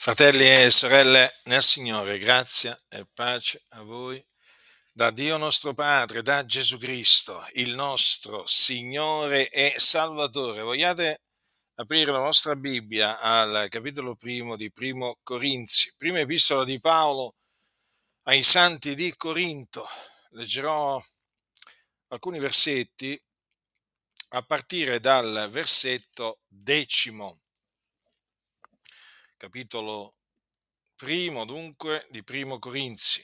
Fratelli e sorelle nel Signore, grazia e pace a voi da Dio nostro Padre, da Gesù Cristo, il nostro Signore e Salvatore. Vogliate aprire la vostra Bibbia al capitolo primo di Primo Corinzi, prima epistola di Paolo ai santi di Corinto. Leggerò alcuni versetti a partire dal versetto decimo capitolo primo dunque di Primo Corinzi.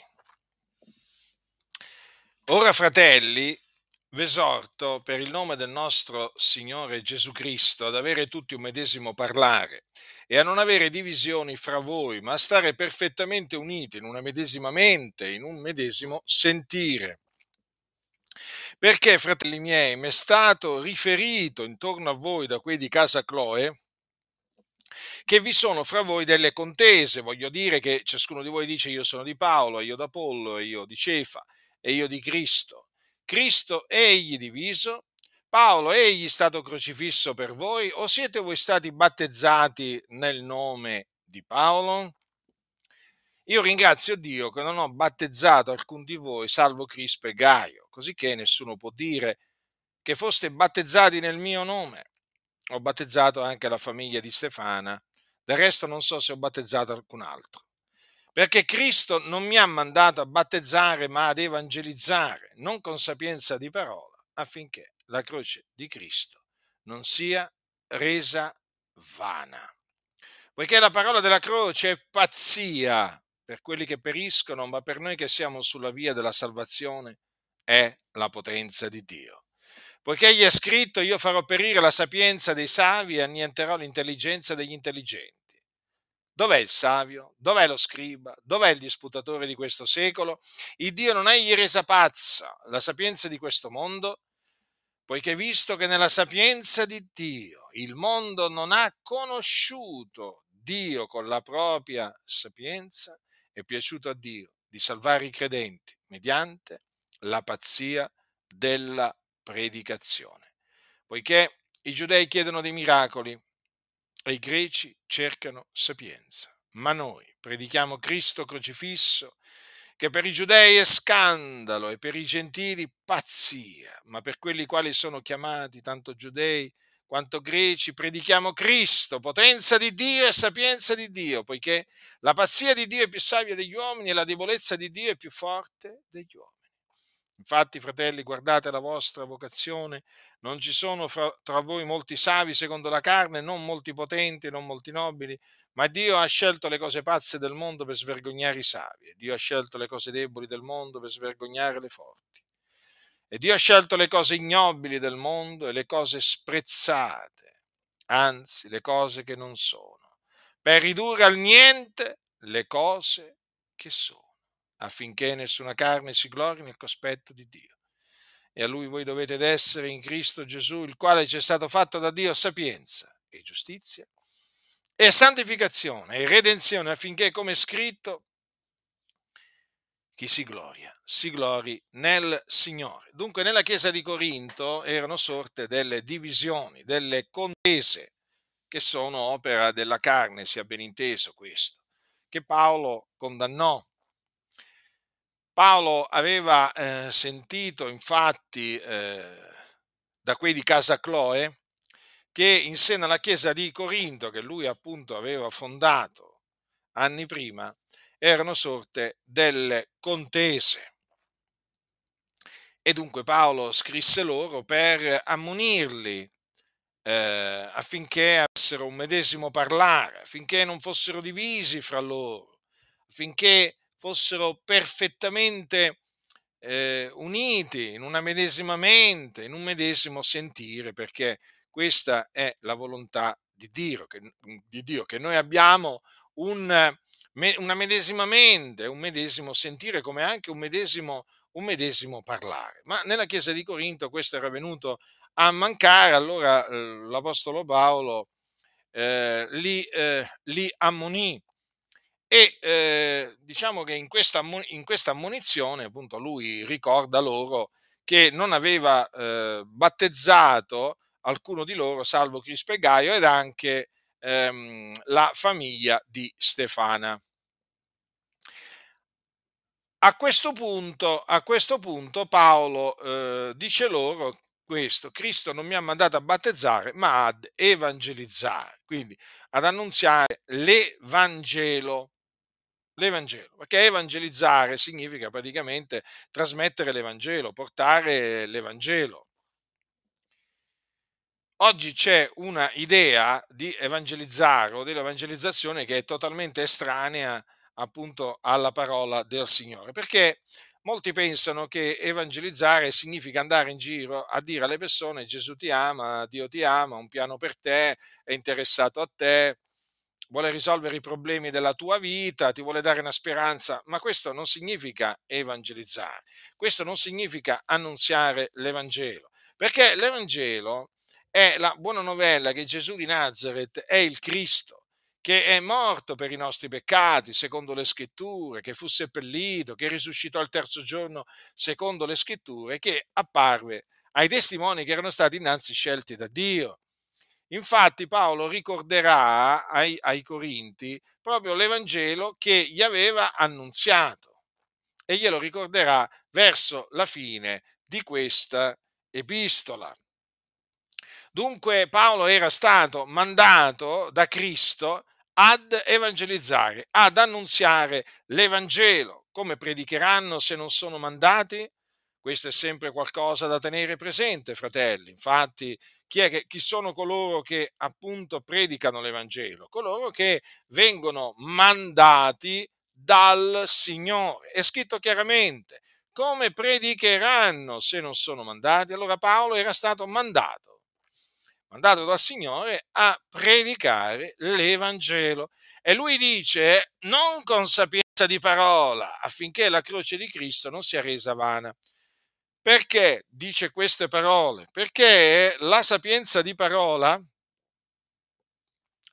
Ora fratelli, v'esorto per il nome del nostro Signore Gesù Cristo ad avere tutti un medesimo parlare e a non avere divisioni fra voi, ma a stare perfettamente uniti in una medesima mente, in un medesimo sentire. Perché, fratelli miei, mi è stato riferito intorno a voi da quei di casa Chloe, che vi sono fra voi delle contese, voglio dire che ciascuno di voi dice io sono di Paolo, io d'Apollo, io di Cefa e io di Cristo. Cristo egli diviso, Paolo egli stato crocifisso per voi o siete voi stati battezzati nel nome di Paolo? Io ringrazio Dio che non ho battezzato alcun di voi, salvo Crispo e Gaio, così che nessuno può dire che foste battezzati nel mio nome. Ho battezzato anche la famiglia di Stefana del resto non so se ho battezzato alcun altro. Perché Cristo non mi ha mandato a battezzare, ma ad evangelizzare, non con sapienza di parola, affinché la croce di Cristo non sia resa vana. Poiché la parola della croce è pazzia per quelli che periscono, ma per noi che siamo sulla via della salvazione è la potenza di Dio poiché gli è scritto io farò perire la sapienza dei savi e annienterò l'intelligenza degli intelligenti. Dov'è il savio? Dov'è lo scriba? Dov'è il disputatore di questo secolo? Il Dio non è gli resa pazza la sapienza di questo mondo, poiché visto che nella sapienza di Dio il mondo non ha conosciuto Dio con la propria sapienza, è piaciuto a Dio di salvare i credenti mediante la pazzia della predicazione, poiché i giudei chiedono dei miracoli e i greci cercano sapienza, ma noi predichiamo Cristo crocifisso, che per i giudei è scandalo e per i gentili pazzia, ma per quelli quali sono chiamati, tanto giudei quanto greci, predichiamo Cristo, potenza di Dio e sapienza di Dio, poiché la pazzia di Dio è più savia degli uomini e la debolezza di Dio è più forte degli uomini. Infatti, fratelli, guardate la vostra vocazione, non ci sono fra, tra voi molti savi secondo la carne, non molti potenti, non molti nobili, ma Dio ha scelto le cose pazze del mondo per svergognare i savi, e Dio ha scelto le cose deboli del mondo per svergognare le forti. E Dio ha scelto le cose ignobili del mondo e le cose sprezzate, anzi le cose che non sono, per ridurre al niente le cose che sono affinché nessuna carne si glori nel cospetto di Dio. E a lui voi dovete essere in Cristo Gesù, il quale ci è stato fatto da Dio sapienza e giustizia e santificazione e redenzione, affinché, come è scritto, chi si gloria, si glori nel Signore. Dunque nella chiesa di Corinto erano sorte delle divisioni, delle contese, che sono opera della carne, sia ben inteso questo, che Paolo condannò Paolo aveva eh, sentito infatti eh, da quei di casa Chloe che in seno alla chiesa di Corinto, che lui appunto aveva fondato anni prima, erano sorte delle contese. E dunque Paolo scrisse loro per ammonirli eh, affinché avessero un medesimo parlare, affinché non fossero divisi fra loro, affinché fossero perfettamente eh, uniti in una medesima mente, in un medesimo sentire, perché questa è la volontà di Dio, che, di Dio, che noi abbiamo un, una medesima mente, un medesimo sentire, come anche un medesimo, un medesimo parlare. Ma nella chiesa di Corinto questo era venuto a mancare, allora eh, l'Apostolo Paolo eh, li, eh, li ammonì e eh, diciamo che in questa, in questa ammonizione, appunto, lui ricorda loro che non aveva eh, battezzato alcuno di loro, salvo Crispo e Gaio, ed anche ehm, la famiglia di Stefana. A questo punto, a questo punto Paolo eh, dice loro questo, Cristo non mi ha mandato a battezzare, ma ad evangelizzare, quindi ad annunziare l'Evangelo. L'Evangelo, perché evangelizzare significa praticamente trasmettere l'Evangelo, portare l'Evangelo. Oggi c'è una idea di evangelizzare o dell'evangelizzazione che è totalmente estranea appunto alla parola del Signore, perché molti pensano che evangelizzare significa andare in giro a dire alle persone Gesù ti ama, Dio ti ama, un piano per te, è interessato a te, vuole risolvere i problemi della tua vita, ti vuole dare una speranza, ma questo non significa evangelizzare, questo non significa annunziare l'Evangelo, perché l'Evangelo è la buona novella che Gesù di Nazareth è il Cristo che è morto per i nostri peccati, secondo le scritture, che fu seppellito, che risuscitò il terzo giorno, secondo le scritture, che apparve ai testimoni che erano stati innanzi scelti da Dio. Infatti Paolo ricorderà ai, ai Corinti proprio l'Evangelo che gli aveva annunziato e glielo ricorderà verso la fine di questa epistola. Dunque Paolo era stato mandato da Cristo ad evangelizzare, ad annunziare l'Evangelo. Come predicheranno se non sono mandati? Questo è sempre qualcosa da tenere presente, fratelli. Infatti, chi, che, chi sono coloro che appunto predicano l'Evangelo? Coloro che vengono mandati dal Signore. È scritto chiaramente, come predicheranno se non sono mandati? Allora Paolo era stato mandato mandato dal Signore a predicare l'Evangelo. E lui dice, non con sapienza di parola, affinché la croce di Cristo non sia resa vana. Perché dice queste parole? Perché la sapienza di parola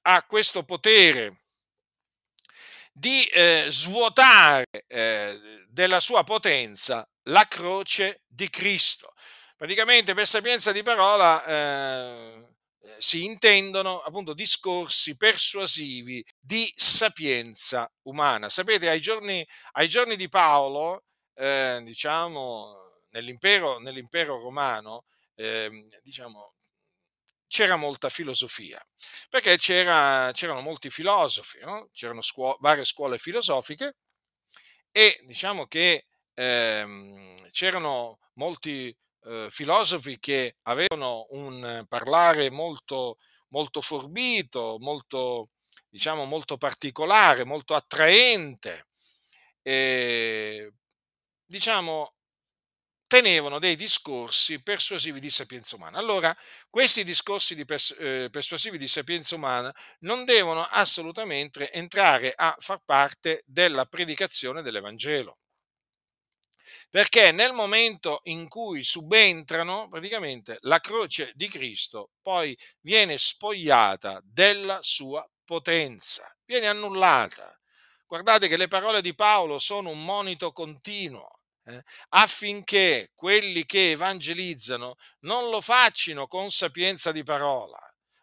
ha questo potere di eh, svuotare eh, della sua potenza la croce di Cristo. Praticamente per sapienza di parola eh, si intendono appunto discorsi persuasivi di sapienza umana. Sapete, ai giorni, ai giorni di Paolo, eh, diciamo, nell'impero, nell'impero romano, eh, diciamo, c'era molta filosofia, perché c'era, c'erano molti filosofi, no? c'erano scuo- varie scuole filosofiche e diciamo che ehm, c'erano molti eh, filosofi che avevano un parlare molto, molto forbito, molto, diciamo, molto particolare, molto attraente, e, diciamo, tenevano dei discorsi persuasivi di sapienza umana. Allora, questi discorsi di pers- eh, persuasivi di sapienza umana non devono assolutamente entrare a far parte della predicazione dell'Evangelo perché nel momento in cui subentrano, praticamente la croce di Cristo poi viene spogliata della sua potenza, viene annullata. Guardate che le parole di Paolo sono un monito continuo. Eh, affinché quelli che evangelizzano non lo facciano con sapienza di parola,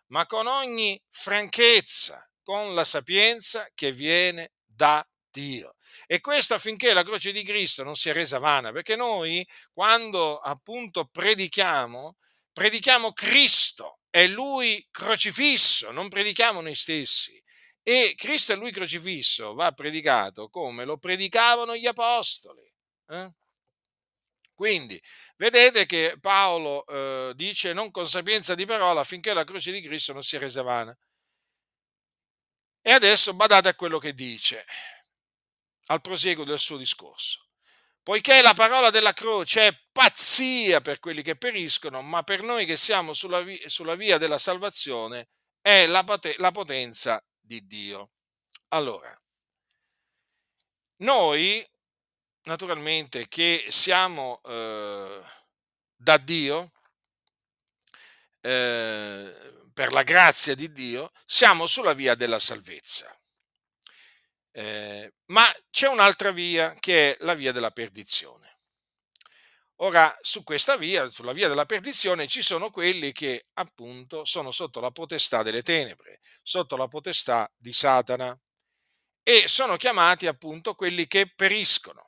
ma con ogni franchezza, con la sapienza che viene da Dio. E questo affinché la croce di Cristo non sia resa vana, perché noi quando appunto predichiamo, predichiamo Cristo e Lui crocifisso, non predichiamo noi stessi. E Cristo e Lui crocifisso va predicato come lo predicavano gli apostoli. Eh? Quindi vedete che Paolo eh, dice non con sapienza di parola affinché la croce di Cristo non sia resa vana. E adesso badate a quello che dice al prosieguo del suo discorso. Poiché la parola della croce è pazzia per quelli che periscono, ma per noi che siamo sulla via, sulla via della salvazione è la, la potenza di Dio. Allora, noi naturalmente che siamo eh, da Dio, eh, per la grazia di Dio, siamo sulla via della salvezza. Eh, ma c'è un'altra via che è la via della perdizione. Ora, su questa via, sulla via della perdizione, ci sono quelli che appunto sono sotto la potestà delle tenebre, sotto la potestà di Satana e sono chiamati appunto quelli che periscono,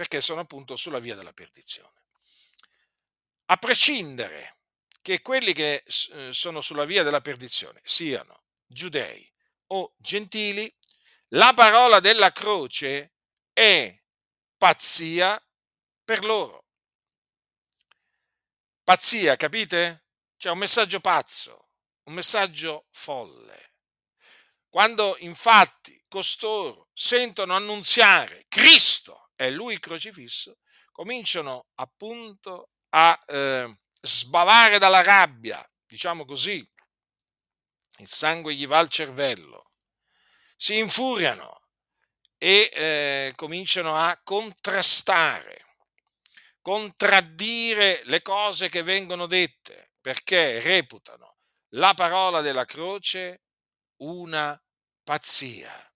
perché sono appunto sulla via della perdizione. A prescindere che quelli che eh, sono sulla via della perdizione siano giudei o gentili, la parola della croce è pazzia per loro. Pazzia, capite? Cioè un messaggio pazzo, un messaggio folle. Quando infatti costoro sentono annunziare Cristo e Lui crocifisso, cominciano appunto a eh, sbavare dalla rabbia, diciamo così, il sangue gli va al cervello, si infuriano e eh, cominciano a contrastare contraddire le cose che vengono dette, perché reputano la parola della croce una pazzia.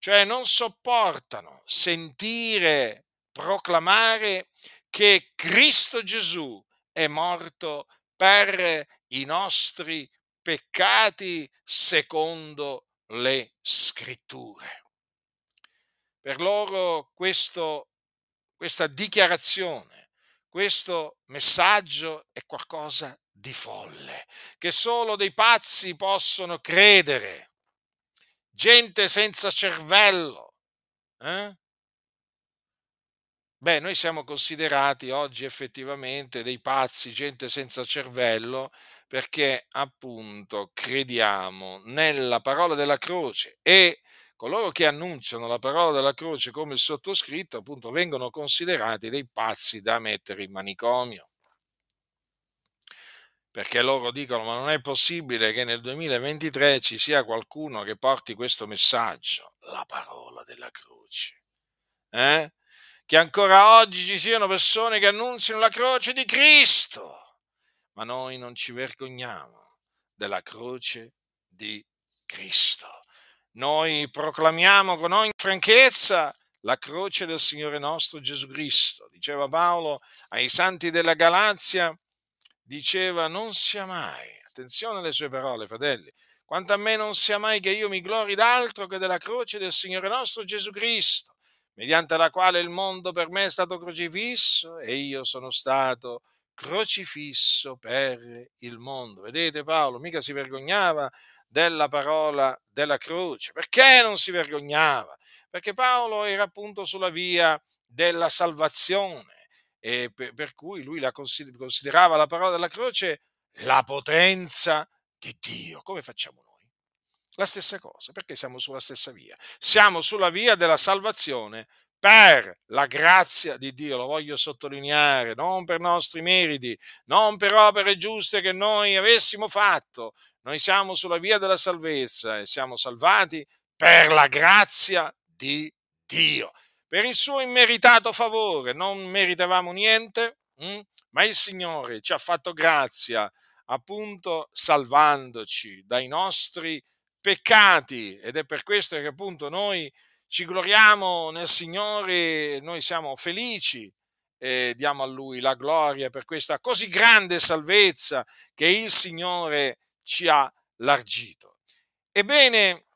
Cioè non sopportano sentire proclamare che Cristo Gesù è morto per i nostri peccati secondo le scritture. Per loro questo questa dichiarazione, questo messaggio è qualcosa di folle, che solo dei pazzi possono credere, gente senza cervello. Eh? Beh, noi siamo considerati oggi effettivamente dei pazzi, gente senza cervello, perché appunto crediamo nella parola della croce e coloro che annunciano la parola della croce come il sottoscritto, appunto, vengono considerati dei pazzi da mettere in manicomio. Perché loro dicono, ma non è possibile che nel 2023 ci sia qualcuno che porti questo messaggio, la parola della croce. Eh? Che ancora oggi ci siano persone che annunziano la croce di Cristo. Ma noi non ci vergogniamo della croce di Cristo noi proclamiamo con ogni franchezza la croce del Signore nostro Gesù Cristo. Diceva Paolo ai santi della Galazia, diceva non sia mai, attenzione alle sue parole, fratelli, quanto a me non sia mai che io mi glori d'altro che della croce del Signore nostro Gesù Cristo, mediante la quale il mondo per me è stato crocifisso e io sono stato crocifisso per il mondo. Vedete Paolo, mica si vergognava della parola della croce. Perché non si vergognava? Perché Paolo era appunto sulla via della salvazione e per, per cui lui la considerava la parola della croce la potenza di Dio. Come facciamo noi? La stessa cosa, perché siamo sulla stessa via. Siamo sulla via della salvazione per la grazia di Dio, lo voglio sottolineare, non per nostri meriti, non per opere giuste che noi avessimo fatto. Noi siamo sulla via della salvezza e siamo salvati per la grazia di Dio, per il suo immeritato favore. Non meritavamo niente, hm? ma il Signore ci ha fatto grazia appunto salvandoci dai nostri peccati ed è per questo che appunto noi ci gloriamo nel Signore, noi siamo felici e diamo a Lui la gloria per questa così grande salvezza che il Signore ci ha largito. Ebbene,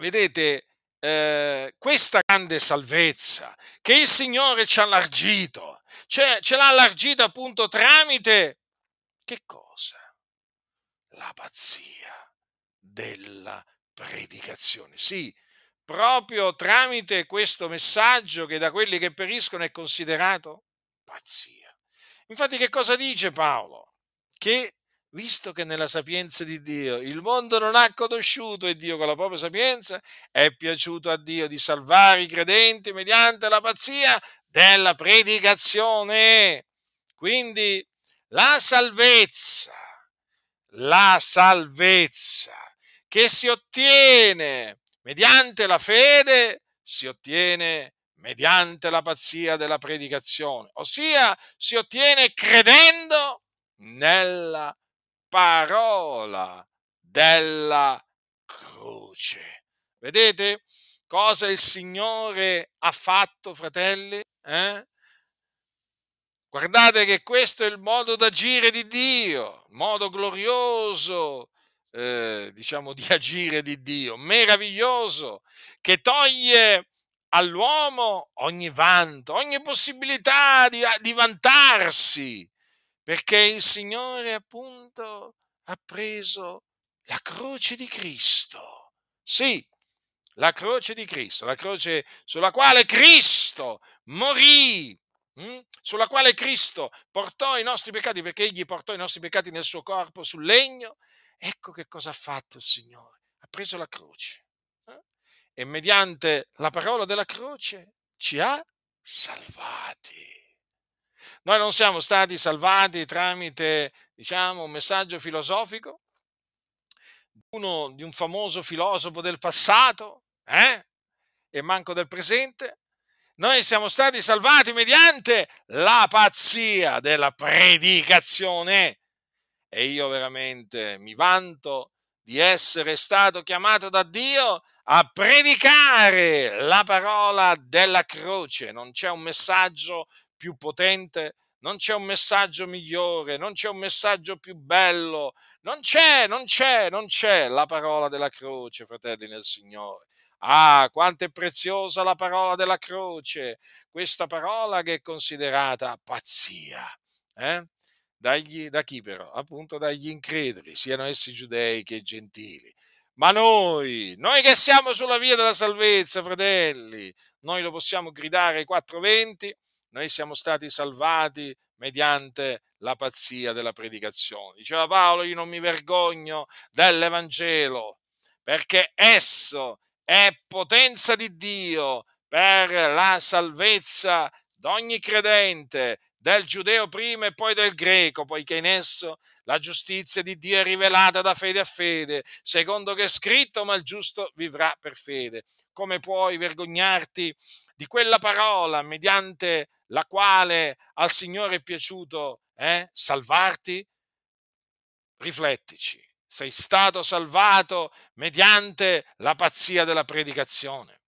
vedete, eh, questa grande salvezza che il Signore ci ha largito, cioè ce l'ha largita appunto tramite che cosa? La pazzia della predicazione. Sì, proprio tramite questo messaggio che da quelli che periscono è considerato pazzia. Infatti che cosa dice Paolo? Che visto che nella sapienza di Dio il mondo non ha conosciuto e Dio con la propria sapienza è piaciuto a Dio di salvare i credenti mediante la pazzia della predicazione. Quindi la salvezza, la salvezza che si ottiene mediante la fede si ottiene mediante la pazzia della predicazione, ossia si ottiene credendo nella parola della croce. Vedete cosa il Signore ha fatto, fratelli? Eh? Guardate che questo è il modo d'agire di Dio, modo glorioso, eh, diciamo, di agire di Dio, meraviglioso, che toglie all'uomo ogni vanto, ogni possibilità di, di vantarsi, perché il Signore appunto ha preso la croce di Cristo. Sì, la croce di Cristo, la croce sulla quale Cristo morì, mh? Hm, sulla quale Cristo portò i nostri peccati, perché egli portò i nostri peccati nel suo corpo sul legno. Ecco che cosa ha fatto il Signore. Ha preso la croce eh? e mediante la parola della croce ci ha salvati. Noi non siamo stati salvati tramite, diciamo, un messaggio filosofico, uno di un famoso filosofo del passato, eh? E manco del presente. Noi siamo stati salvati mediante la pazzia della predicazione. E io veramente mi vanto di essere stato chiamato da Dio a predicare la parola della croce. Non c'è un messaggio più potente, non c'è un messaggio migliore, non c'è un messaggio più bello, non c'è, non c'è, non c'è la parola della croce, fratelli nel Signore. Ah, quanto è preziosa la parola della croce, questa parola che è considerata pazzia. Eh? Dagli, da chi però? Appunto dagli increduli, siano essi giudei che gentili. Ma noi, noi che siamo sulla via della salvezza, fratelli, noi lo possiamo gridare ai quattro venti, noi siamo stati salvati mediante la pazzia della predicazione. Diceva Paolo, io non mi vergogno dell'Evangelo, perché esso è potenza di Dio per la salvezza di ogni credente, del giudeo prima e poi del greco, poiché in esso la giustizia di Dio è rivelata da fede a fede, secondo che è scritto, ma il giusto vivrà per fede. Come puoi vergognarti di quella parola mediante la quale al Signore è piaciuto eh, salvarti? Riflettici, sei stato salvato mediante la pazzia della predicazione.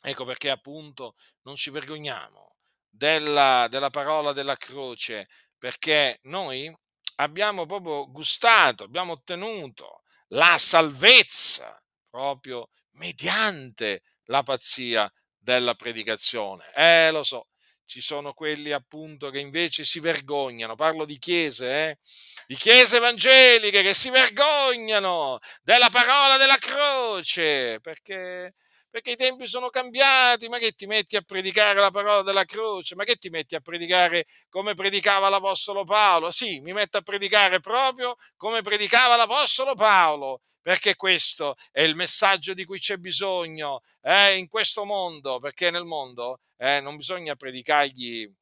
Ecco perché appunto non ci vergogniamo della, della parola della croce, perché noi abbiamo proprio gustato, abbiamo ottenuto la salvezza proprio mediante la pazzia della predicazione. Eh, lo so, ci sono quelli appunto che invece si vergognano, parlo di chiese, eh? di chiese evangeliche che si vergognano della parola della croce, perché, perché i tempi sono cambiati, ma che ti metti a predicare la parola della croce, ma che ti metti a predicare come predicava l'Apostolo Paolo? Sì, mi metto a predicare proprio come predicava l'Apostolo Paolo, perché questo è il messaggio di cui c'è bisogno eh, in questo mondo, perché nel mondo eh, non bisogna predicargli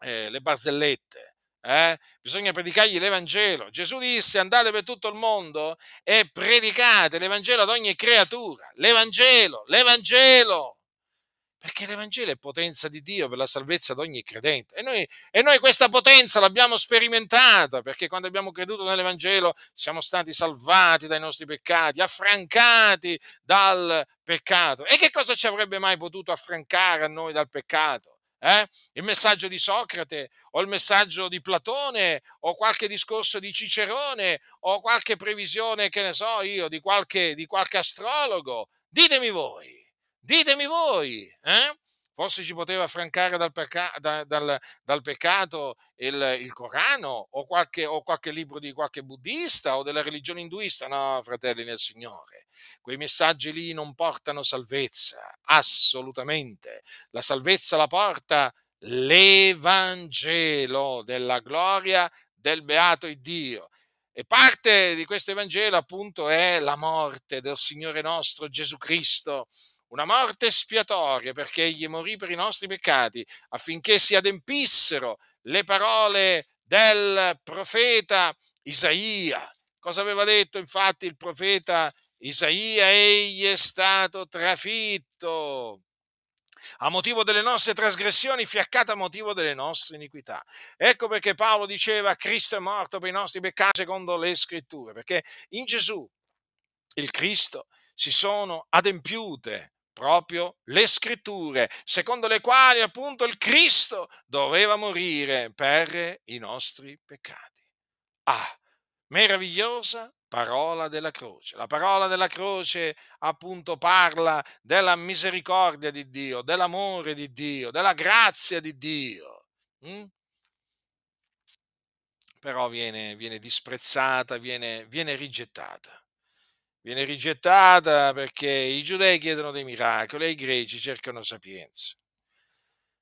eh, le barzellette, eh? bisogna predicargli l'Evangelo. Gesù disse andate per tutto il mondo e predicate l'Evangelo ad ogni creatura. L'Evangelo, l'Evangelo perché l'Evangelo è potenza di Dio per la salvezza di ogni credente. E noi, e noi, questa potenza l'abbiamo sperimentata, perché quando abbiamo creduto nell'Evangelo siamo stati salvati dai nostri peccati, affrancati dal peccato. E che cosa ci avrebbe mai potuto affrancare a noi dal peccato? Eh? Il messaggio di Socrate o il messaggio di Platone o qualche discorso di Cicerone o qualche previsione, che ne so io, di qualche, di qualche astrologo? Ditemi voi. Ditemi voi, eh? Forse ci poteva affrancare dal, pecca- da, dal, dal peccato il, il Corano o qualche, o qualche, libro di qualche buddista o della religione induista? No, fratelli nel Signore, quei messaggi lì non portano salvezza, assolutamente. La salvezza la porta l'Evangelo della gloria del beato Dio. E parte di questo Evangelo appunto è la morte del Signore nostro Gesù Cristo una morte espiatoria perché egli morì per i nostri peccati affinché si adempissero le parole del profeta Isaia. Cosa aveva detto infatti il profeta Isaia? Egli è stato trafitto a motivo delle nostre trasgressioni, fiaccato a motivo delle nostre iniquità. Ecco perché Paolo diceva Cristo è morto per i nostri peccati secondo le scritture, perché in Gesù il Cristo si sono adempiute proprio le scritture, secondo le quali appunto il Cristo doveva morire per i nostri peccati. Ah, meravigliosa parola della croce. La parola della croce appunto parla della misericordia di Dio, dell'amore di Dio, della grazia di Dio. Mm? Però viene, viene disprezzata, viene, viene rigettata. Viene rigettata perché i giudei chiedono dei miracoli e i greci cercano sapienza.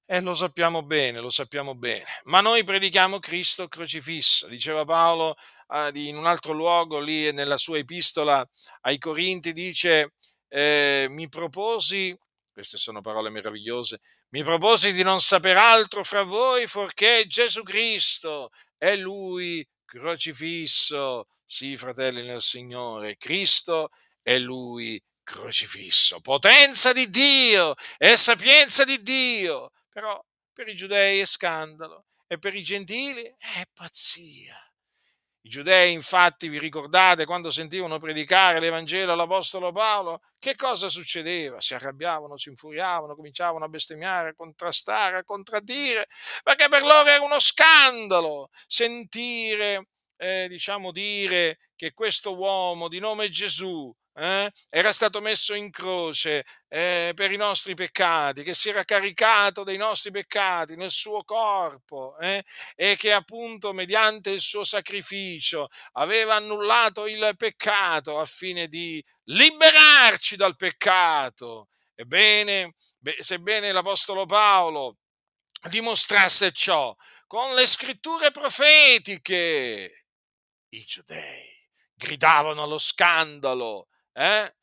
E lo sappiamo bene, lo sappiamo bene. Ma noi predichiamo Cristo crocifisso, diceva Paolo eh, in un altro luogo, lì nella sua epistola ai Corinti, dice, eh, mi proposi, queste sono parole meravigliose, mi proposi di non sapere altro fra voi fuorché Gesù Cristo e Lui crocifisso. Sì, fratelli nel Signore, Cristo è Lui crocifisso. Potenza di Dio e sapienza di Dio però per i giudei è scandalo e per i gentili è pazzia. I giudei, infatti, vi ricordate quando sentivano predicare l'Evangelo all'Apostolo Paolo? Che cosa succedeva? Si arrabbiavano, si infuriavano, cominciavano a bestemmiare, a contrastare, a contraddire, perché per loro era uno scandalo sentire, eh, diciamo, dire che questo uomo di nome Gesù eh, era stato messo in croce eh, per i nostri peccati, che si era caricato dei nostri peccati nel suo corpo eh, e che appunto mediante il suo sacrificio aveva annullato il peccato affine di liberarci dal peccato. Ebbene, sebbene l'Apostolo Paolo dimostrasse ciò con le scritture profetiche, i giudei gridavano allo scandalo eh?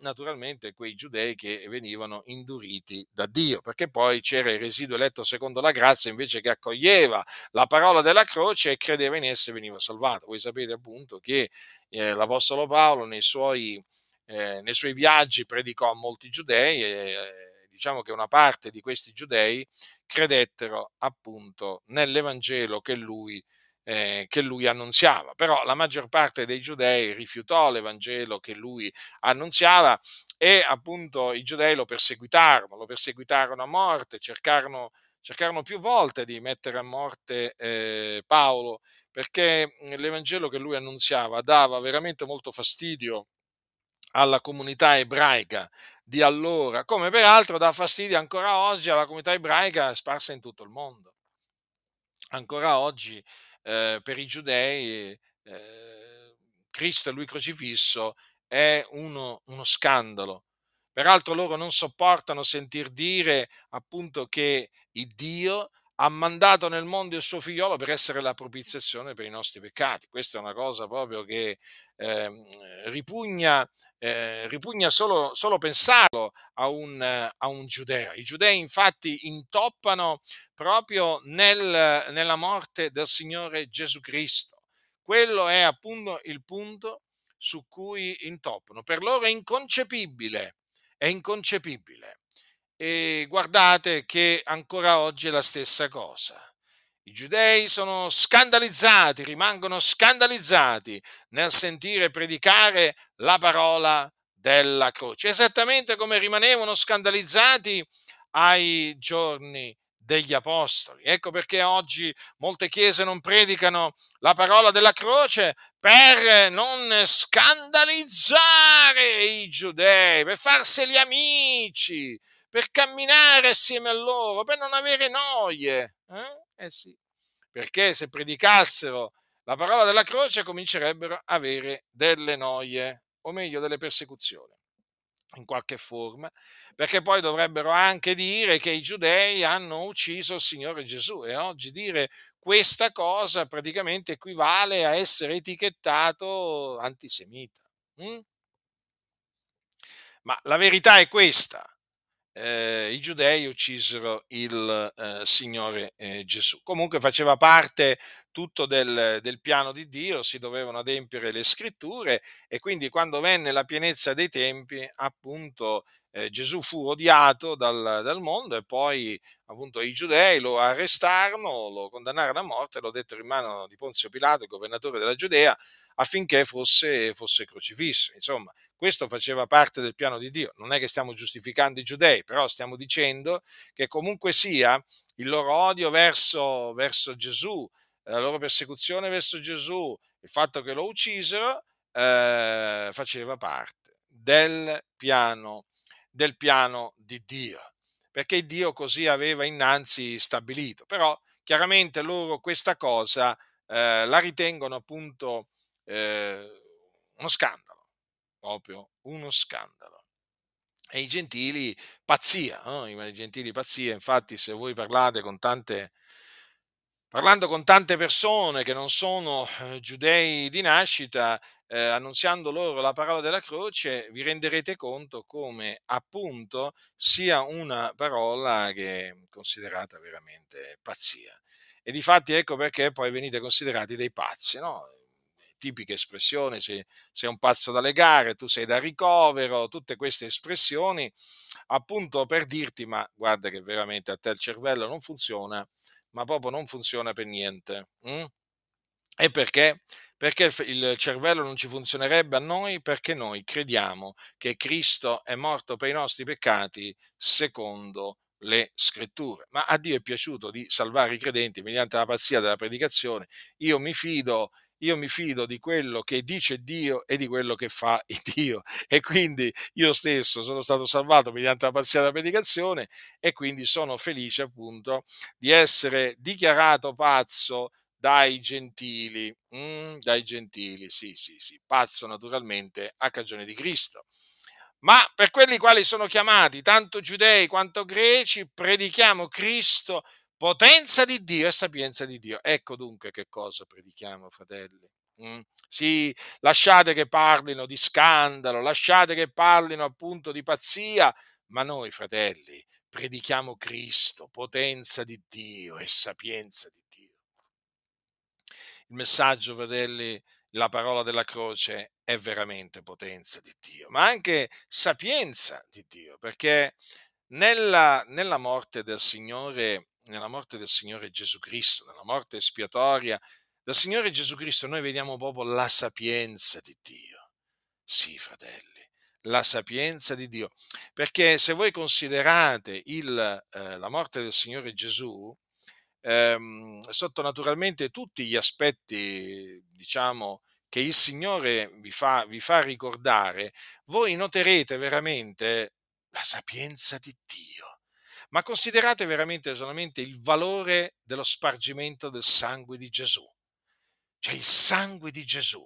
naturalmente quei giudei che venivano induriti da Dio, perché poi c'era il residuo eletto secondo la grazia invece che accoglieva la parola della croce e credeva in essa e veniva salvato. Voi sapete appunto che eh, l'Apostolo Paolo nei suoi, eh, nei suoi, viaggi predicò a molti giudei e eh, diciamo che una parte di questi giudei credettero appunto nell'Evangelo che lui eh, che lui annunziava. Però la maggior parte dei giudei rifiutò l'Evangelo che lui annunziava e appunto i giudei lo perseguitarono, lo perseguitarono a morte, cercarono, cercarono più volte di mettere a morte eh, Paolo perché l'Evangelo che lui annunziava dava veramente molto fastidio alla comunità ebraica di allora, come peraltro dà fastidio ancora oggi alla comunità ebraica sparsa in tutto il mondo. Ancora oggi eh, per i giudei eh, Cristo e lui crocifisso è uno, uno scandalo. Peraltro loro non sopportano sentir dire appunto che il Dio ha mandato nel mondo il suo figliolo per essere la propiziazione per i nostri peccati. Questa è una cosa proprio che eh, ripugna, eh, ripugna solo, solo, pensarlo a un, a un, giudeo. I giudei infatti intoppano proprio nel, nella morte del Signore Gesù Cristo. Quello è appunto il punto su cui intoppano. Per loro è inconcepibile, è inconcepibile e guardate che ancora oggi è la stessa cosa. I giudei sono scandalizzati, rimangono scandalizzati nel sentire predicare la parola della croce, esattamente come rimanevano scandalizzati ai giorni degli apostoli. Ecco perché oggi molte chiese non predicano la parola della croce per non scandalizzare i giudei, per farseli amici, per camminare assieme a loro, per non avere noie. Eh, eh sì, perché se predicassero la parola della croce comincerebbero a avere delle noie, o meglio delle persecuzioni in qualche forma, perché poi dovrebbero anche dire che i giudei hanno ucciso il Signore Gesù e oggi dire questa cosa praticamente equivale a essere etichettato antisemita. Mm? Ma la verità è questa, eh, i giudei uccisero il eh, Signore eh, Gesù. Comunque faceva parte tutto del, del, piano di Dio, si dovevano adempiere le scritture e quindi quando venne la pienezza dei tempi, appunto, eh, Gesù fu odiato dal, dal, mondo e poi appunto i giudei lo arrestarono, lo condannarono a morte, lo dettero in mano di Ponzio Pilato, il governatore della Giudea, affinché fosse, fosse crocifisso. Insomma, questo faceva parte del piano di Dio. Non è che stiamo giustificando i giudei, però stiamo dicendo che comunque sia il loro odio verso, verso Gesù, la loro persecuzione verso Gesù, il fatto che lo uccisero, eh, faceva parte del piano, del piano di Dio, perché Dio così aveva innanzi stabilito. Però chiaramente loro questa cosa eh, la ritengono appunto eh, uno scandalo, proprio uno scandalo. E i gentili pazzia, no? i gentili pazzia, infatti se voi parlate con tante, parlando con tante persone che non sono eh, giudei di nascita, eh, annunziando loro la parola della croce, vi renderete conto come appunto sia una parola che è considerata veramente pazzia. E di fatti ecco perché poi venite considerati dei pazzi, no? Tipica espressione, sei, sei un pazzo da legare, tu sei da ricovero, tutte queste espressioni appunto per dirti ma guarda che veramente a te il cervello non funziona, ma proprio non funziona per niente. Hm? E perché? Perché il cervello non ci funzionerebbe a noi? Perché noi crediamo che Cristo è morto per i nostri peccati secondo le scritture. Ma a Dio è piaciuto di salvare i credenti mediante la pazzia della predicazione. Io mi fido io mi fido di quello che dice Dio e di quello che fa Dio. E quindi io stesso sono stato salvato mediante la pazzia della predicazione e quindi sono felice appunto di essere dichiarato pazzo dai gentili, mm, dai gentili, sì, sì, sì, pazzo naturalmente a cagione di Cristo. Ma per quelli quali sono chiamati, tanto giudei quanto greci, predichiamo Cristo, potenza di Dio e sapienza di Dio. Ecco dunque che cosa predichiamo, fratelli. Mm? Sì, lasciate che parlino di scandalo, lasciate che parlino appunto di pazzia, ma noi, fratelli, predichiamo Cristo, potenza di Dio e sapienza di Dio il messaggio, fratelli, la parola della croce è veramente potenza di Dio, ma anche sapienza di Dio, perché nella, nella, morte del Signore, nella morte del Signore Gesù Cristo, nella morte espiatoria del Signore Gesù Cristo, noi vediamo proprio la sapienza di Dio. Sì, fratelli, la sapienza di Dio. Perché se voi considerate il, eh, la morte del Signore Gesù, ehm, sotto naturalmente tutti gli aspetti, diciamo, che il Signore vi fa, vi fa ricordare, voi noterete veramente la sapienza di Dio. Ma considerate veramente solamente il valore dello spargimento del sangue di Gesù. Cioè il sangue di Gesù,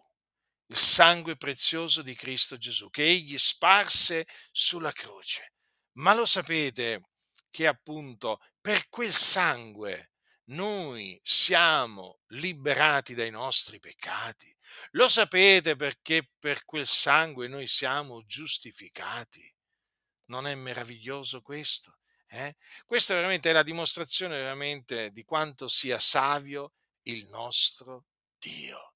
il sangue prezioso di Cristo Gesù, che egli sparse sulla croce. Ma lo sapete che appunto per quel sangue noi siamo liberati dai nostri peccati. Lo sapete perché per quel sangue noi siamo giustificati? Non è meraviglioso questo? Eh? Questa veramente è la dimostrazione veramente di quanto sia savio il nostro Dio.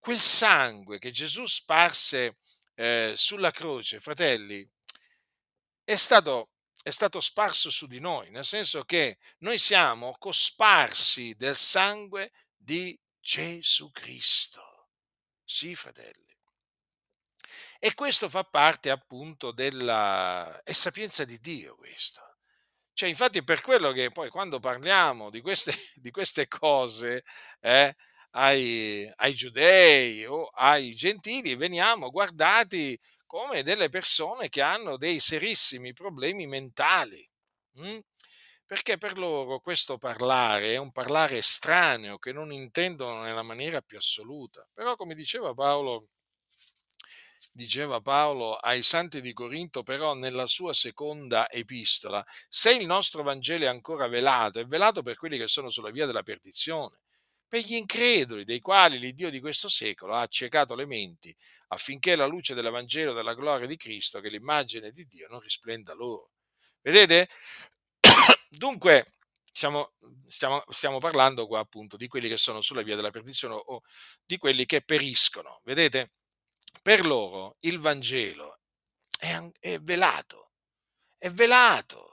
Quel sangue che Gesù sparse eh, sulla croce, fratelli, è stato è stato sparso su di noi, nel senso che noi siamo cosparsi del sangue di Gesù Cristo. Sì, fratelli. E questo fa parte appunto della... è sapienza di Dio questo. Cioè, infatti è per quello che poi quando parliamo di queste, di queste cose eh, ai, ai giudei o ai gentili, veniamo guardati come delle persone che hanno dei serissimi problemi mentali. Hm? Perché per loro questo parlare è un parlare estraneo che non intendono nella maniera più assoluta. Però, come diceva Paolo, diceva Paolo ai santi di Corinto, però nella sua seconda epistola, se il nostro Vangelo è ancora velato, è velato per quelli che sono sulla via della perdizione per gli increduli, dei quali l'Iddio di questo secolo ha accecato le menti, affinché la luce dell'Evangelo della gloria di Cristo, che l'immagine di Dio, non risplenda loro. Vedete? Dunque, stiamo, stiamo, stiamo parlando qua appunto di quelli che sono sulla via della perdizione o di quelli che periscono. Vedete? Per loro il Vangelo è, è velato, è velato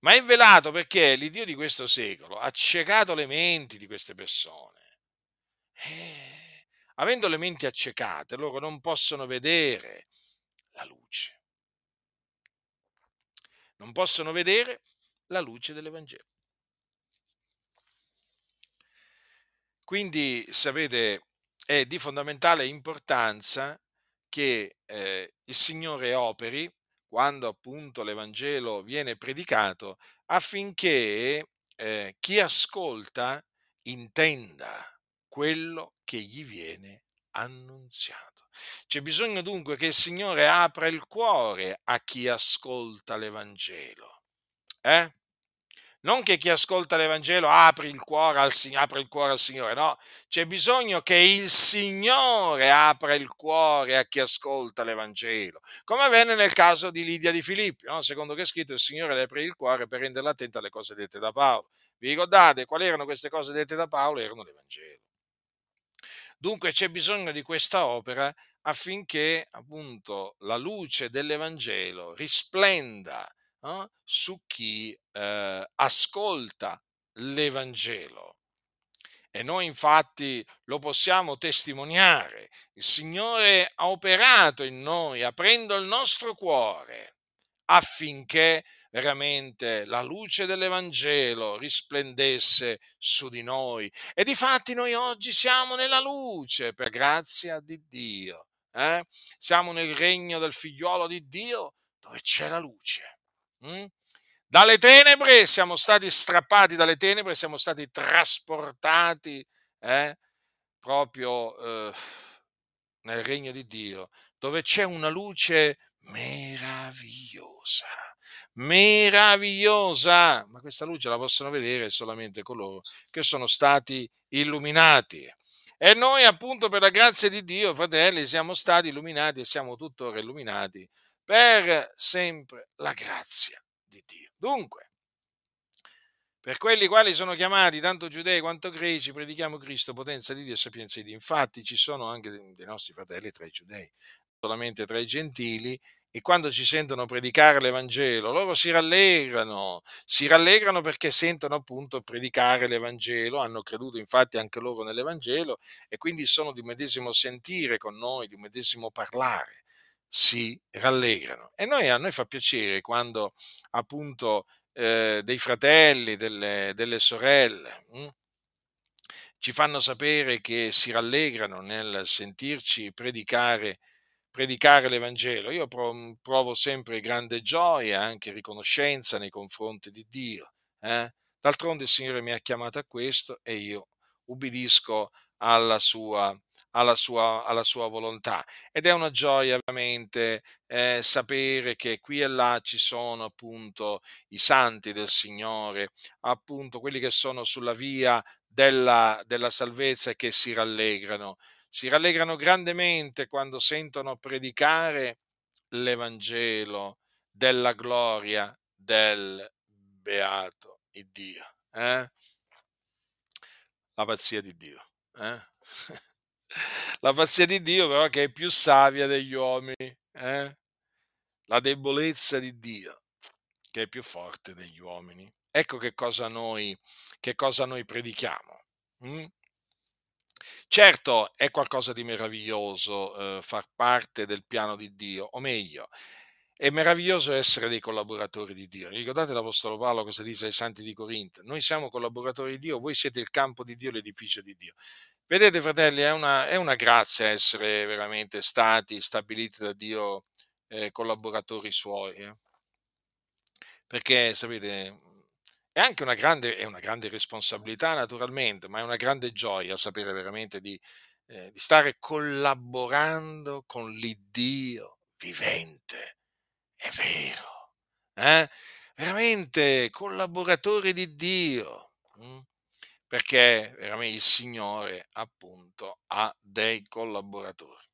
ma è velato perché l'Iddio di questo secolo ha ciecato le menti di queste persone. Eh, avendo le menti accecate, loro non possono vedere la luce. Non possono vedere la luce dell'Evangelo. Quindi, sapete, è di fondamentale importanza che eh, il Signore operi quando appunto l'Evangelo viene predicato affinché eh, chi ascolta intenda quello che gli viene annunziato. C'è bisogno dunque che il Signore apra il cuore a chi ascolta l'Evangelo. Eh? Non che chi ascolta l'Evangelo apri il, cuore al, apri il cuore al Signore, no, c'è bisogno che il Signore apra il cuore a chi ascolta l'Evangelo, come avvenne nel caso di Lidia di Filippi, no? secondo che è scritto il Signore le aprì il cuore per renderla attenta alle cose dette da Paolo. Vi ricordate quali erano queste cose dette da Paolo? Erano l'Evangelo. Dunque c'è bisogno di questa opera affinché appunto la luce dell'Evangelo risplenda eh, su chi eh, ascolta l'Evangelo. E noi infatti lo possiamo testimoniare. Il Signore ha operato in noi, aprendo il nostro cuore, affinché veramente la luce dell'Evangelo risplendesse su di noi. E difatti noi oggi siamo nella luce, per grazia di Dio. Eh? Siamo nel regno del figliuolo di Dio, dove c'è la luce. Mm? Dalle tenebre siamo stati strappati dalle tenebre, siamo stati trasportati eh, proprio eh, nel regno di Dio, dove c'è una luce meravigliosa, meravigliosa, ma questa luce la possono vedere solamente coloro che sono stati illuminati. E noi appunto per la grazia di Dio, fratelli, siamo stati illuminati e siamo tuttora illuminati per sempre la grazia di Dio. Dunque, per quelli quali sono chiamati tanto giudei quanto greci, predichiamo Cristo, potenza di Dio e sapienza di Dio. Infatti ci sono anche dei nostri fratelli tra i giudei, solamente tra i gentili, e quando ci sentono predicare l'Evangelo, loro si rallegrano, si rallegrano perché sentono appunto predicare l'Evangelo, hanno creduto infatti anche loro nell'Evangelo e quindi sono di un medesimo sentire con noi, di un medesimo parlare si rallegrano. E noi, a noi fa piacere quando appunto eh, dei fratelli, delle, delle sorelle hm, ci fanno sapere che si rallegrano nel sentirci predicare, predicare l'Evangelo. Io provo sempre grande gioia, anche riconoscenza nei confronti di Dio. Eh? D'altronde il Signore mi ha chiamato a questo e io ubbidisco alla sua, alla sua, alla sua volontà. Ed è una gioia veramente eh, sapere che qui e là ci sono appunto i santi del Signore, appunto quelli che sono sulla via della, della salvezza e che si rallegrano. Si rallegrano grandemente quando sentono predicare l'Evangelo della gloria del beato Dio. Eh? La pazzia di Dio. Eh? La pazzia di Dio però che è più savia degli uomini, eh? la debolezza di Dio che è più forte degli uomini. Ecco che cosa noi, che cosa noi predichiamo. Mm? Certo è qualcosa di meraviglioso eh, far parte del piano di Dio, o meglio, è meraviglioso essere dei collaboratori di Dio. Ricordate l'Apostolo Paolo cosa dice ai santi di Corinto? Noi siamo collaboratori di Dio, voi siete il campo di Dio, l'edificio di Dio. Vedete, fratelli, è una, è una grazia essere veramente stati stabiliti da Dio eh, collaboratori suoi. Eh? Perché, sapete, è anche una grande, è una grande responsabilità, naturalmente, ma è una grande gioia sapere veramente di, eh, di stare collaborando con l'Iddio vivente. È vero, eh? veramente collaboratori di Dio. Hm? Perché veramente il Signore appunto ha dei collaboratori.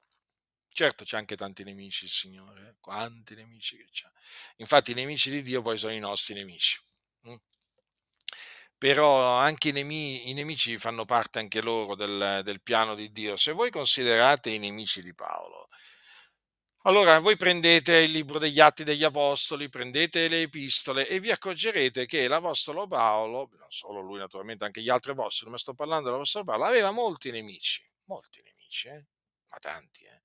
Certo c'è anche tanti nemici il Signore, eh? quanti nemici che c'ha. Infatti i nemici di Dio poi sono i nostri nemici. Hm? Però anche i nemici, i nemici, fanno parte anche loro del, del piano di Dio. Se voi considerate i nemici di Paolo, allora voi prendete il libro degli Atti degli Apostoli, prendete le epistole e vi accorgerete che l'Apostolo Paolo, non solo lui naturalmente, anche gli altri Apostoli, ma sto parlando dell'Apostolo Paolo, aveva molti nemici, molti nemici, eh? ma tanti. Eh?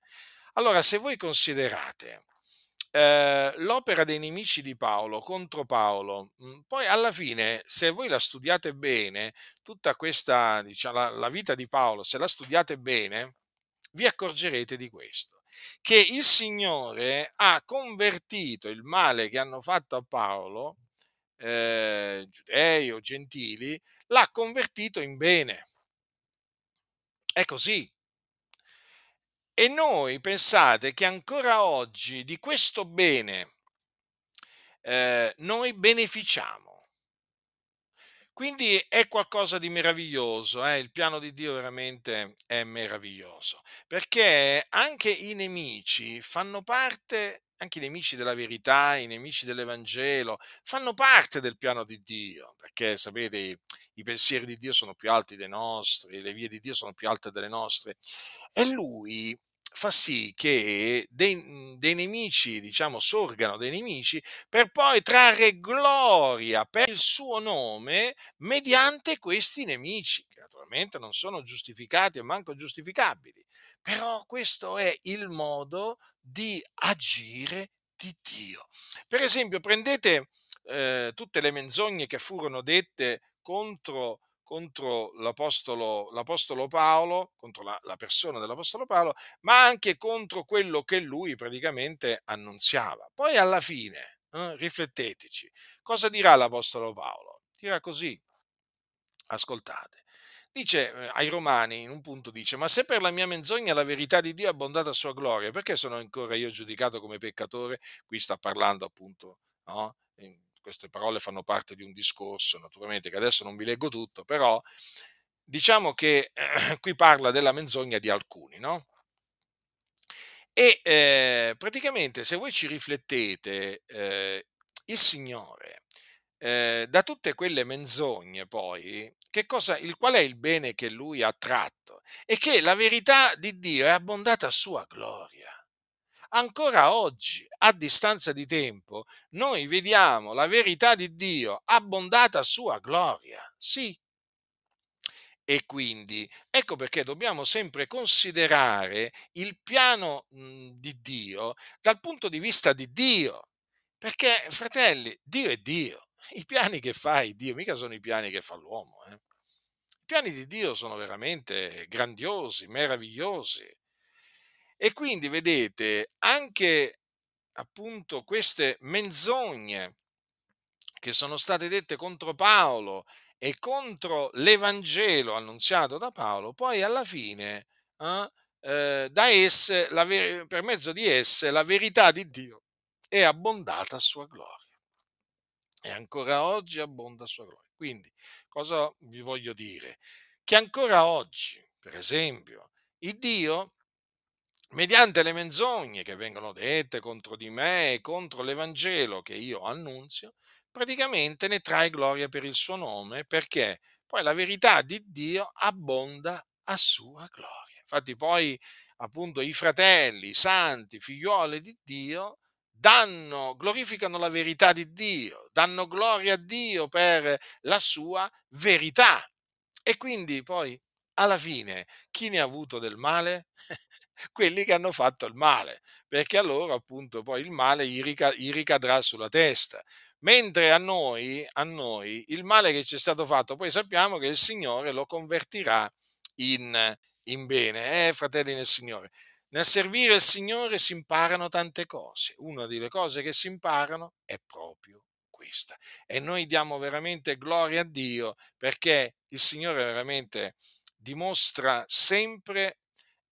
Allora se voi considerate eh, l'opera dei nemici di Paolo contro Paolo, mh, poi alla fine, se voi la studiate bene, tutta questa, diciamo, la, la vita di Paolo, se la studiate bene, vi accorgerete di questo, che il Signore ha convertito il male che hanno fatto a Paolo, eh, giudei o gentili, l'ha convertito in bene. È così. E noi pensate che ancora oggi di questo bene eh, noi beneficiamo. Quindi è qualcosa di meraviglioso, eh? il piano di Dio veramente è meraviglioso, perché anche i nemici fanno parte, anche i nemici della verità, i nemici dell'Evangelo, fanno parte del piano di Dio, perché sapete, i, i pensieri di Dio sono più alti dei nostri, le vie di Dio sono più alte delle nostre, e lui fa sì che dei, dei, nemici, diciamo, sorgano dei nemici per poi trarre gloria per il suo nome mediante questi nemici, che naturalmente non sono giustificati e manco giustificabili. Però questo è il modo di agire di Dio. Per esempio, prendete eh, tutte le menzogne che furono dette contro contro l'Apostolo, l'Apostolo Paolo, contro la, la, persona dell'Apostolo Paolo, ma anche contro quello che lui praticamente annunziava. Poi alla fine, eh, rifletteteci, cosa dirà l'Apostolo Paolo? Dirà così, ascoltate. Dice eh, ai Romani, in un punto dice, ma se per la mia menzogna la verità di Dio è abbondata a sua gloria, perché sono ancora io giudicato come peccatore? Qui sta parlando appunto no? Queste parole fanno parte di un discorso, naturalmente, che adesso non vi leggo tutto, però diciamo che eh, qui parla della menzogna di alcuni, no? E eh, praticamente se voi ci riflettete, eh, il Signore, eh, da tutte quelle menzogne poi, cosa, il, qual è il bene che lui ha tratto? E che la verità di Dio è abbondata a sua gloria ancora oggi, a distanza di tempo, noi vediamo la verità di Dio abbondata a sua gloria. Sì. E quindi ecco perché dobbiamo sempre considerare il piano di Dio dal punto di vista di Dio. Perché, fratelli, Dio è Dio. I piani che fa Dio mica sono i piani che fa l'uomo. Eh. I piani di Dio sono veramente grandiosi, meravigliosi. E quindi vedete anche appunto queste menzogne che sono state dette contro Paolo e contro l'Evangelo annunziato da Paolo, poi alla fine eh, eh, da esse, ver- per mezzo di esse, la verità di Dio è abbondata a sua gloria. E ancora oggi abbonda a sua gloria. Quindi, cosa vi voglio dire? Che ancora oggi, per esempio, il Dio mediante le menzogne che vengono dette contro di me e contro l'Evangelo che io annunzio, praticamente ne trae gloria per il suo nome perché poi la verità di Dio abbonda a sua gloria. Infatti poi appunto i fratelli, i santi, figlioli di Dio danno, glorificano la verità di Dio, danno gloria a Dio per la sua verità. E quindi poi alla fine chi ne ha avuto del male? quelli che hanno fatto il male, perché a loro appunto poi il male gli, rica- gli ricadrà sulla testa. Mentre a noi, a noi, il male che ci è stato fatto, poi sappiamo che il Signore lo convertirà in, in bene. Eh, fratelli nel Signore, nel servire il Signore si imparano tante cose. Una delle cose che si imparano è proprio questa. E noi diamo veramente gloria a Dio perché il Signore veramente dimostra sempre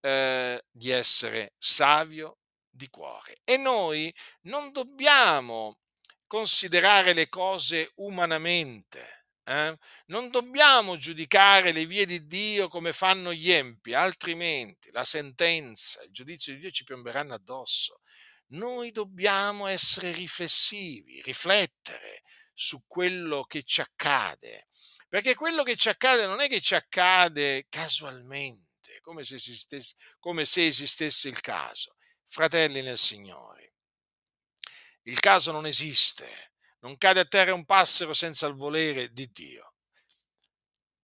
eh, di essere savio di cuore. E noi non dobbiamo considerare le cose umanamente. Eh? Non dobbiamo giudicare le vie di Dio come fanno gli empi, altrimenti la sentenza, il giudizio di Dio ci piomberanno addosso. Noi dobbiamo essere riflessivi, riflettere su quello che ci accade, perché quello che ci accade non è che ci accade casualmente come se, esistesse, come se esistesse il caso. Fratelli nel Signore, il caso non esiste, non cade a terra un passero senza il volere di Dio.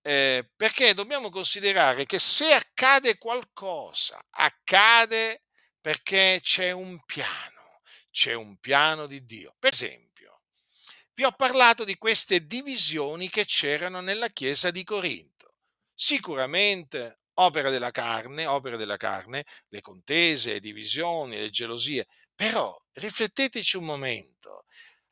Eh, perché dobbiamo considerare che se accade qualcosa, accade perché c'è un piano, c'è un piano di Dio. Per esempio, vi ho parlato di queste divisioni che c'erano nella chiesa di Corinto. Sicuramente opera della carne, opere della carne, le contese, le divisioni, le gelosie, però rifletteteci un momento.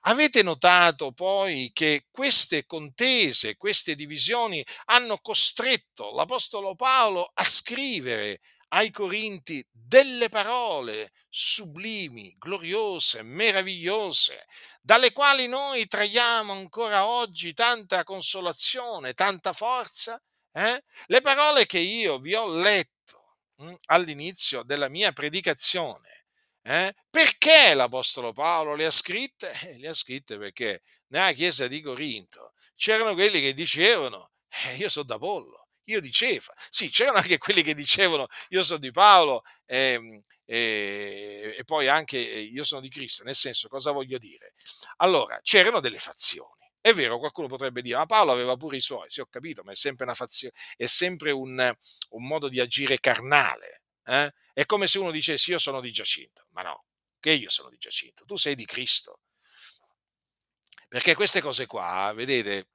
Avete notato poi che queste contese, queste divisioni hanno costretto l'Apostolo Paolo a scrivere ai Corinti delle parole sublimi, gloriose, meravigliose, dalle quali noi traiamo ancora oggi tanta consolazione, tanta forza? Eh? Le parole che io vi ho letto mh, hm, all'inizio della mia predicazione, eh? perché l'Apostolo Paolo le ha scritte? Eh, le ha scritte perché nella chiesa di Corinto c'erano quelli che dicevano, eh, io sono d'Apollo, io di Cefa. Sì, c'erano anche quelli che dicevano io sono di Paolo e, e, e, poi anche io sono di Cristo, nel senso cosa voglio dire? Allora, c'erano delle fazioni. È vero, qualcuno potrebbe dire, ma Paolo aveva pure i suoi, sì ho capito, ma è sempre una fazione, è sempre un, un modo di agire carnale. Eh? È come se uno dicesse io sono di Giacinto, ma no, che io sono di Giacinto, tu sei di Cristo. Perché queste cose qua, vedete,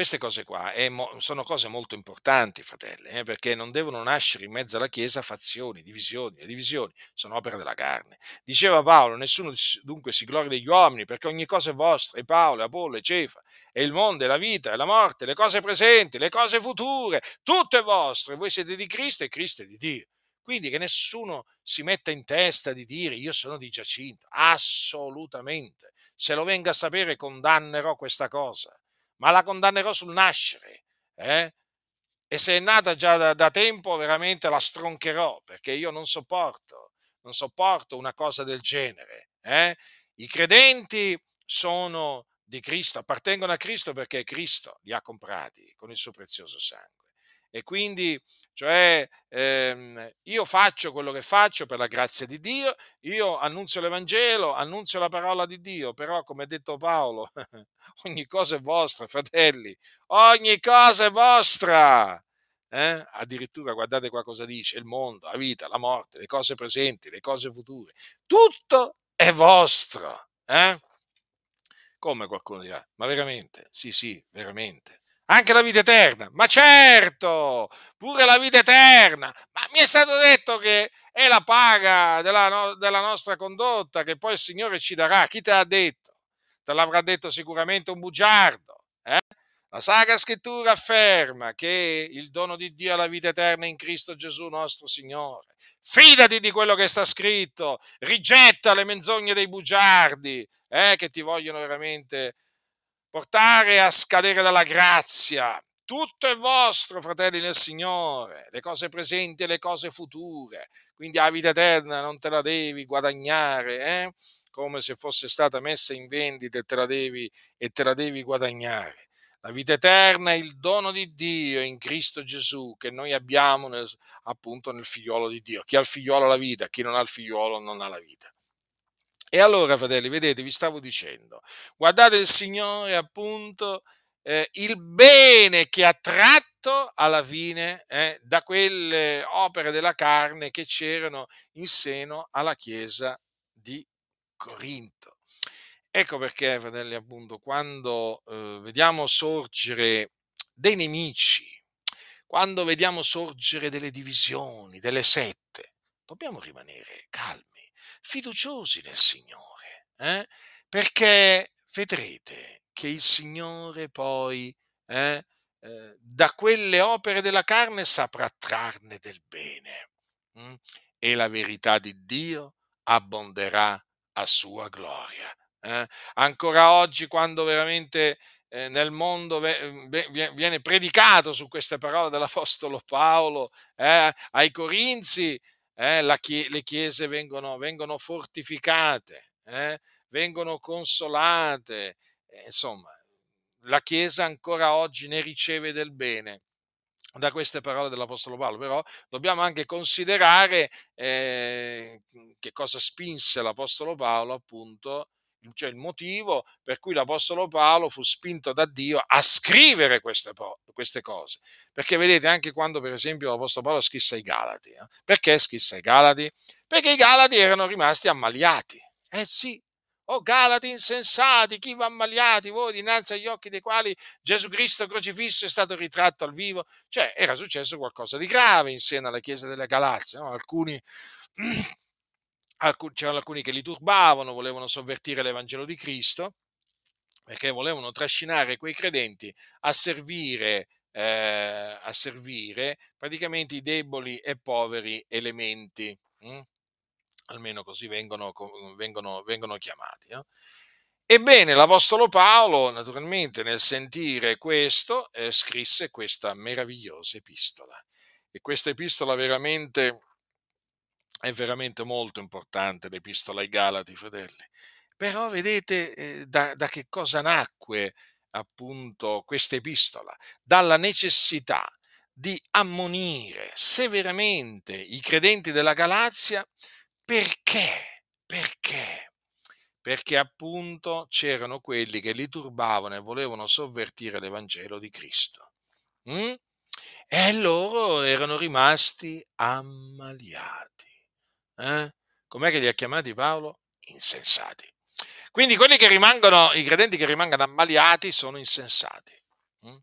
queste cose qua mo- sono cose molto importanti, fratelli, eh, perché non devono nascere in mezzo alla Chiesa fazioni, divisioni. Le divisioni sono opera della carne. Diceva Paolo, nessuno dunque si gloria degli uomini, perché ogni cosa è vostra, è Paolo, è Apollo, è Cefa, è il mondo, è la vita, è la morte, le cose presenti, le cose future, tutto è vostro, e voi siete di Cristo e Cristo è di Dio. Quindi che nessuno si metta in testa di dire io sono di Giacinto, assolutamente. Se lo venga a sapere condannerò questa cosa ma la condannerò sul nascere. Eh? E se è nata già da, da, tempo, veramente la stroncherò, perché io non sopporto, non sopporto una cosa del genere. Eh? I credenti sono di Cristo, appartengono a Cristo perché Cristo li ha comprati con il suo prezioso sangue. E quindi, cioè, ehm, io faccio quello che faccio per la grazia di Dio, io annunzio l'Evangelo, annunzio la parola di Dio, però come ha detto Paolo, ogni cosa è vostra, fratelli, ogni cosa è vostra. Eh? Addirittura guardate qua cosa dice, il mondo, la vita, la morte, le cose presenti, le cose future, tutto è vostro. Eh? Come qualcuno dirà, ma veramente? Sì, sì, veramente anche la vita eterna. Ma certo, pure la vita eterna. Ma mi è stato detto che è la paga della, no, della nostra condotta che poi il Signore ci darà. Chi te l'ha detto? Te l'avrà detto sicuramente un bugiardo. Eh? La Sacra Scrittura afferma che il dono di Dio è la vita eterna in Cristo Gesù nostro Signore. Fidati di quello che sta scritto, rigetta le menzogne dei bugiardi eh, che ti vogliono veramente portare a scadere dalla grazia. Tutto è vostro, fratelli nel Signore, le cose presenti e le cose future. Quindi la vita eterna non te la devi guadagnare, eh? come se fosse stata messa in vendita e te la devi, e te la devi guadagnare. La vita eterna è il dono di Dio in Cristo Gesù che noi abbiamo nel, appunto nel figliolo di Dio. Chi ha il figliolo ha la vita, chi non ha il figliolo non ha la vita. E allora, fratelli, vedete, vi stavo dicendo, guardate il Signore appunto eh, il bene che ha tratto alla fine eh, da quelle opere della carne che c'erano in seno alla Chiesa di Corinto. Ecco perché, fratelli, appunto, quando eh, vediamo sorgere dei nemici, quando vediamo sorgere delle divisioni, delle sette, dobbiamo rimanere calmi fiduciosi nel Signore, eh? perché vedrete che il Signore poi eh, eh, da quelle opere della carne saprà trarne del bene hm? e la verità di Dio abbonderà a sua gloria. Eh? Ancora oggi, quando veramente eh, nel mondo viene predicato su queste parole dell'Apostolo Paolo eh, ai Corinzi, eh, chie- le chiese vengono, vengono fortificate, eh, vengono consolate, eh, insomma, la Chiesa ancora oggi ne riceve del bene. Da queste parole dell'Apostolo Paolo, però dobbiamo anche considerare eh, che cosa spinse l'Apostolo Paolo appunto cioè il motivo per cui l'Apostolo Paolo fu spinto da Dio a scrivere queste, queste cose. Perché vedete, anche quando per esempio l'Apostolo Paolo scrisse ai Galati, eh? perché scrisse ai Galati? Perché i Galati erano rimasti ammaliati. Eh sì, oh Galati insensati, chi va ammaliati voi dinanzi agli occhi dei quali Gesù Cristo crocifisso è stato ritratto al vivo? Cioè era successo qualcosa di grave in seno alla Chiesa della Galazia, no? alcuni c'erano alcuni che li turbavano, volevano sovvertire l'Evangelo di Cristo, perché volevano trascinare quei credenti a servire, eh, a servire praticamente i deboli e poveri elementi, hm? almeno così vengono, vengono, vengono chiamati. No? Ebbene, l'Apostolo Paolo, naturalmente, nel sentire questo, eh, scrisse questa meravigliosa epistola. E questa epistola veramente è veramente molto importante l'epistola ai Galati, fratelli. Però vedete eh, da, da che cosa nacque appunto questa epistola? Dalla necessità di ammonire severamente i credenti della Galazia perché? Perché? Perché appunto c'erano quelli che li turbavano e volevano sovvertire l'Evangelo di Cristo. Mm? E loro erano rimasti ammaliati. Eh? Com'è che li ha chiamati Paolo? Insensati. Quindi quelli che rimangono, i credenti che rimangono ammaliati sono insensati. Mm?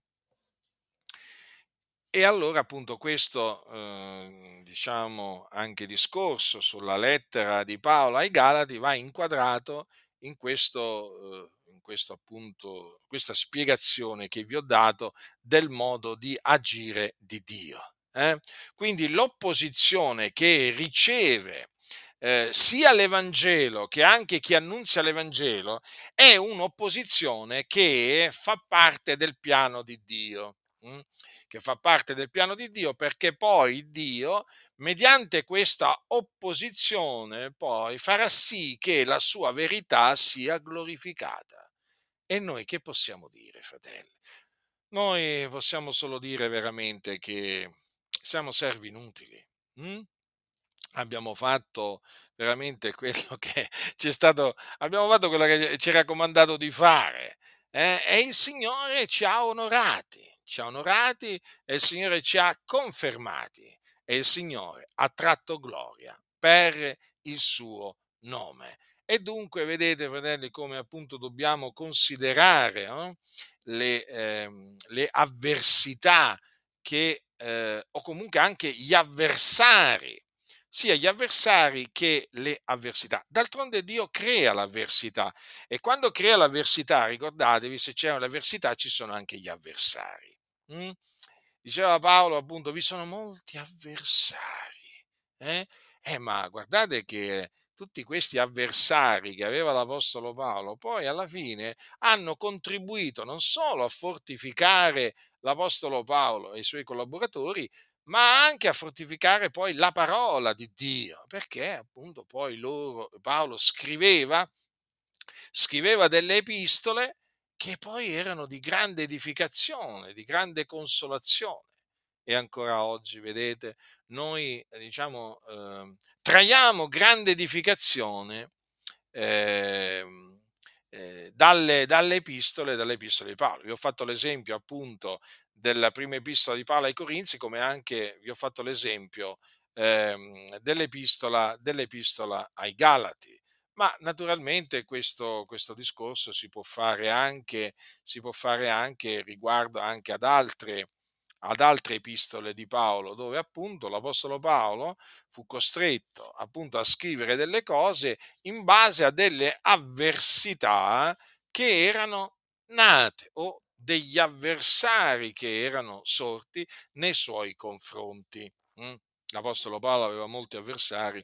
E allora appunto questo, eh, diciamo, anche discorso sulla lettera di Paolo ai Galati va inquadrato in questo, eh, in questo appunto, questa spiegazione che vi ho dato del modo di agire di Dio. Eh? Quindi l'opposizione che riceve eh, sia l'Evangelo che anche chi annunzia l'Evangelo è un'opposizione che fa parte del piano di Dio. Hm? Che fa parte del piano di Dio perché poi Dio, mediante questa opposizione, poi farà sì che la sua verità sia glorificata. E noi che possiamo dire, fratelli? Noi possiamo solo dire veramente che siamo servi inutili. Hm? Abbiamo fatto veramente quello che ci è stato, abbiamo fatto quello che ci era comandato di fare. Eh? E il Signore ci ha onorati, ci ha onorati e il Signore ci ha confermati e il Signore ha tratto gloria per il suo nome. E dunque vedete, fratelli, come appunto dobbiamo considerare eh, le, eh, le avversità che, eh, o comunque anche gli avversari, sia gli avversari che le avversità. D'altronde Dio crea l'avversità e quando crea l'avversità, ricordatevi, se c'è l'avversità ci sono anche gli avversari. Mm? Diceva Paolo appunto, vi sono molti avversari. Eh? eh, ma guardate che tutti questi avversari che aveva l'Apostolo Paolo poi alla fine hanno contribuito non solo a fortificare l'Apostolo Paolo e i suoi collaboratori, ma anche a fortificare poi la parola di Dio, perché appunto poi loro, Paolo scriveva, scriveva delle epistole che poi erano di grande edificazione, di grande consolazione. E ancora oggi, vedete, noi diciamo, eh, traiamo grande edificazione eh, eh, dalle, dalle, epistole, dalle epistole di Paolo. Vi ho fatto l'esempio appunto della prima epistola di Paolo ai Corinzi, come anche vi ho fatto l'esempio ehm, dell'epistola, dell'epistola ai Galati. Ma naturalmente questo, questo discorso si può fare anche, si può fare anche riguardo anche ad altre ad altre epistole di Paolo, dove appunto l'Apostolo Paolo fu costretto appunto a scrivere delle cose in base a delle avversità che erano nate o degli avversari che erano sorti nei suoi confronti. Mm? L'Apostolo Paolo aveva molti avversari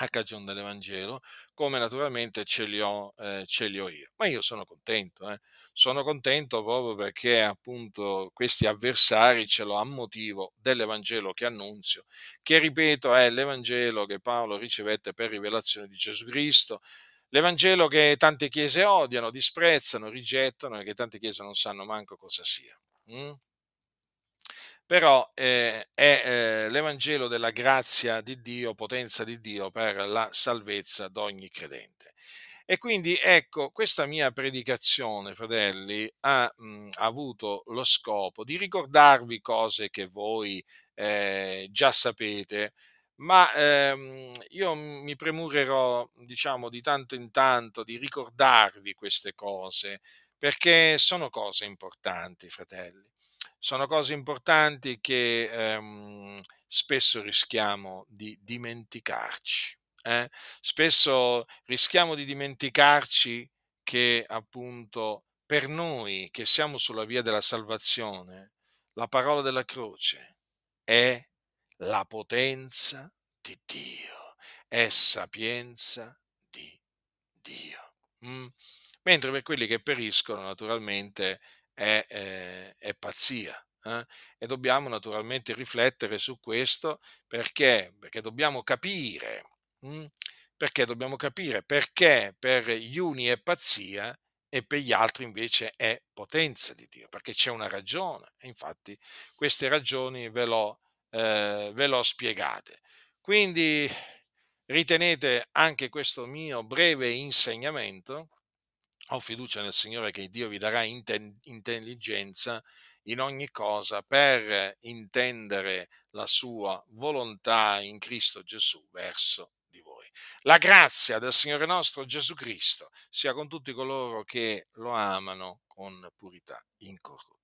a cagione dell'Evangelo, come naturalmente ce li ho, eh, ce li ho io. Ma io sono contento, eh. sono contento proprio perché appunto questi avversari ce l'ho a motivo dell'Evangelo che annunzio, che ripeto è l'Evangelo che Paolo ricevette per rivelazione di Gesù Cristo, l'Evangelo che tante chiese odiano, disprezzano, rigettano e che tante chiese non sanno manco cosa sia. Mm? Però eh, è eh, l'Evangelo della grazia di Dio, potenza di Dio per la salvezza d'ogni credente. E quindi ecco, questa mia predicazione, fratelli, ha, mh, ha avuto lo scopo di ricordarvi cose che voi eh, già sapete, ma ehm, io mi premurerò, diciamo, di tanto in tanto di ricordarvi queste cose, perché sono cose importanti, fratelli. Sono cose importanti che ehm, spesso rischiamo di dimenticarci. eh. Spesso rischiamo di dimenticarci che appunto per noi che siamo sulla via della salvazione, la parola della croce è la potenza di Dio, è sapienza di Dio. Mm? Mentre per quelli che periscono, naturalmente, è, eh, è pazzia. eh? E dobbiamo naturalmente riflettere su questo perché, perché dobbiamo capire, mm? perché dobbiamo capire perché per gli uni è pazzia e per gli altri invece è potenza di Dio, perché c'è una ragione. E infatti queste ragioni ve l'ho eh, ve l'ho spiegate. Quindi ritenete anche questo mio breve insegnamento. Ho fiducia nel Signore che Dio vi darà intelligenza in ogni cosa per intendere la sua volontà in Cristo Gesù verso di voi. La grazia del Signore nostro Gesù Cristo sia con tutti coloro che lo amano con purità incorrotta.